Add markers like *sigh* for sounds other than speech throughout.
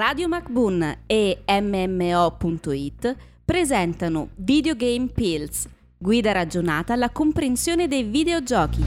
Radio MacBoon e MMO.it presentano Videogame Pills, guida ragionata alla comprensione dei videogiochi.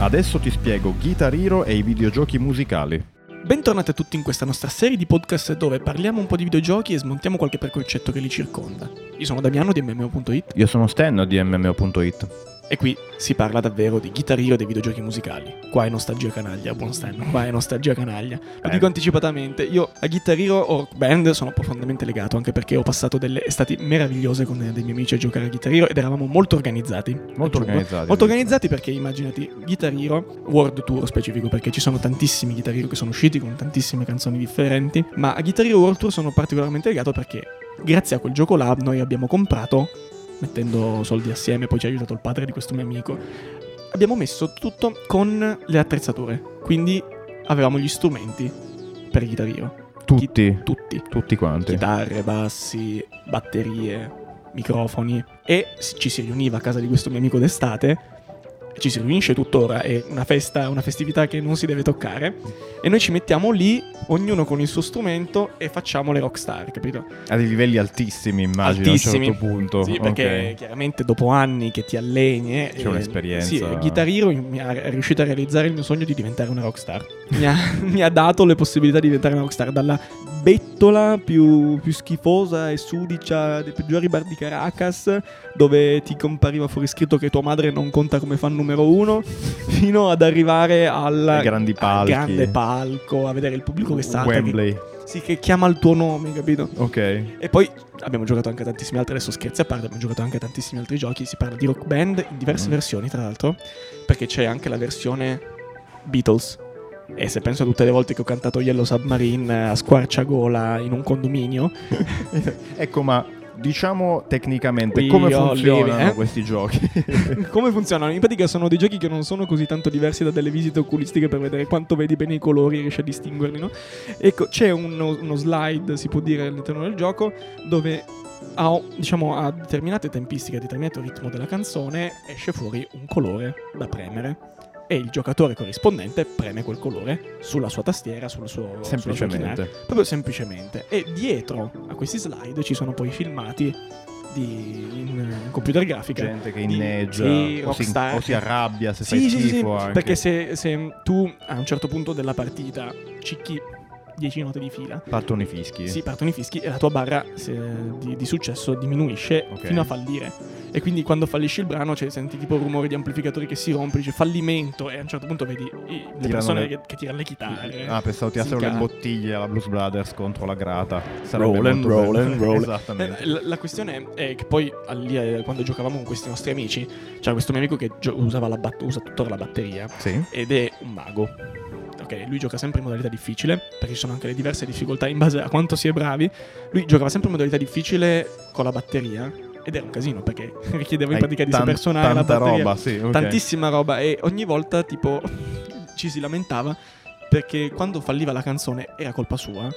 Adesso ti spiego Guitar Hero e i videogiochi musicali. Bentornati a tutti in questa nostra serie di podcast dove parliamo un po' di videogiochi e smontiamo qualche preconcetto che li circonda. Io sono Damiano di MMO.it Io sono Stan di MMO.it. e qui si parla davvero di Guitar Hero e dei videogiochi musicali. Qua è nostalgia canaglia, buon Stan, qua è nostalgia canaglia. Lo Eh. dico anticipatamente, io a Guitar Hero o Rock Band sono profondamente legato anche perché ho passato delle estati meravigliose con dei miei amici a giocare a Guitar Hero ed eravamo molto organizzati. Molto aggiungo. organizzati. Molto organizzati perché immaginati Guitar Hero, World Tour specifico perché ci sono tantissimi Guitar Hero che sono usciti con tantissime canzoni differenti, ma a Guitar Hero World Tour sono particolarmente legato perché grazie a quel gioco là noi abbiamo comprato, mettendo soldi assieme, poi ci ha aiutato il padre di questo mio amico, abbiamo messo tutto con le attrezzature, quindi avevamo gli strumenti per Guitar Hero, Tutti, tutti. Tutti quanti. chitarre, bassi, batterie, microfoni. E ci si riuniva a casa di questo mio amico d'estate ci si riunisce tuttora, è una festa, una festività che non si deve toccare e noi ci mettiamo lì, ognuno con il suo strumento e facciamo le rockstar, capito? A dei livelli altissimi, immagino, Altissimi. a un certo punto. Sì, perché Ok. chiaramente dopo anni che ti alleni C'è un'esperienza. Sì, Guitar Hero mi ha- è riuscito a realizzare il mio sogno di diventare una rockstar. Mi ha, *laughs* mi ha dato le possibilità di diventare una rockstar dalla bettola più, più schifosa e sudicia dei peggiori bar di Caracas, dove ti compariva fuori scritto che tua madre non conta come fan numero uno, *laughs* fino ad arrivare al grande palco, a vedere il pubblico che che, Wembley. sì, che chiama il tuo nome, capito? Ok. E poi abbiamo giocato anche tantissimi altri, adesso scherzi a parte, abbiamo giocato anche tantissimi altri giochi, si parla di Rock Band in diverse Mm. versioni tra l'altro, perché c'è anche la versione Beatles. E se penso a tutte le volte che ho cantato Yellow Submarine a squarciagola in un condominio, *laughs* Ecco, ma diciamo tecnicamente We come funzionano live, eh? questi giochi? *laughs* come funzionano? In pratica sono dei giochi che non sono così tanto diversi da delle visite oculistiche per vedere quanto vedi bene i colori e riesci a distinguerli, no? Ecco, c'è uno, uno slide, si può dire, all'interno del gioco dove a, diciamo, a determinate tempistiche, a determinato ritmo della canzone esce fuori un colore da premere e il giocatore corrispondente preme quel colore sulla sua tastiera, sul suo sulla. Semplicemente. Proprio semplicemente. E dietro a questi slide ci sono poi filmati di, in, in computer grafica. Gente che di- inneggia sì, o, si, o si arrabbia se Sì, fai sì, schifo sì, perché se, se tu a un certo punto della partita cicchi 10 note di fila, Partono i fischi. sì, partono i fischi e la tua barra se- di, di successo diminuisce Ok. fino a fallire. E quindi quando fallisci il brano cioè, senti tipo rumore di amplificatori che si rompe, dice fallimento e a un certo punto vedi i- le Tirano persone le- che, che tirano le chitarre. Ah, pensavo si tirassero le bottiglie alla Blues Brothers contro la grata. Sarebbe Roll and molto roll bello. and *laughs* roll. Esattamente. Eh, La, la questione è che poi lì, eh, quando giocavamo con questi nostri amici, c'era questo mio amico che gio- usava la bat- usa tuttora la batteria Sì. ed è un mago. Ok, lui gioca sempre in modalità difficile, perché ci sono anche le diverse difficoltà in base a quanto si è bravi. Lui giocava sempre in modalità difficile con la batteria ed era un casino perché *laughs* richiedeva in pratica di tan- suonare la tanta batteria. roba, sì. ok. Tantissima roba e ogni volta tipo *laughs* ci si lamentava perché quando falliva la canzone era colpa sua.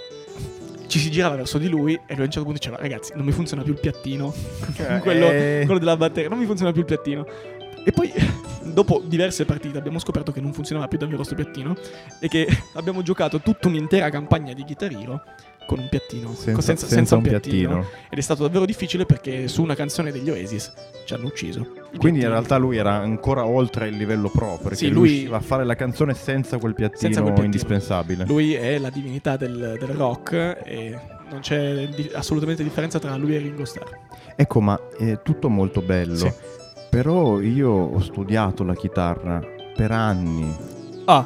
Ci si girava verso di lui e lui a un certo punto diceva ragazzi non mi funziona più il piattino Eh, *laughs* quello, quello della batteria, non mi funziona più il piattino. E poi, dopo diverse partite, abbiamo scoperto che non funzionava più davvero sto piattino e che abbiamo giocato tutta un'intera campagna di Guitar Hero con un piattino, senza, con- senza un piattino. Ed è stato davvero difficile perché su una canzone degli Oasis ci hanno ucciso. Quindi in realtà lui era ancora oltre il livello pro, perché Sì, lui lui- riusciva a fare la canzone senza quel piattino, Senza quel piattino. indispensabile. Lui è la divinità del, del rock e non c'è di- assolutamente differenza tra lui e Ringo Starr. Ecco, ma è tutto molto bello. Sì. Però io ho studiato la chitarra per anni. Ah,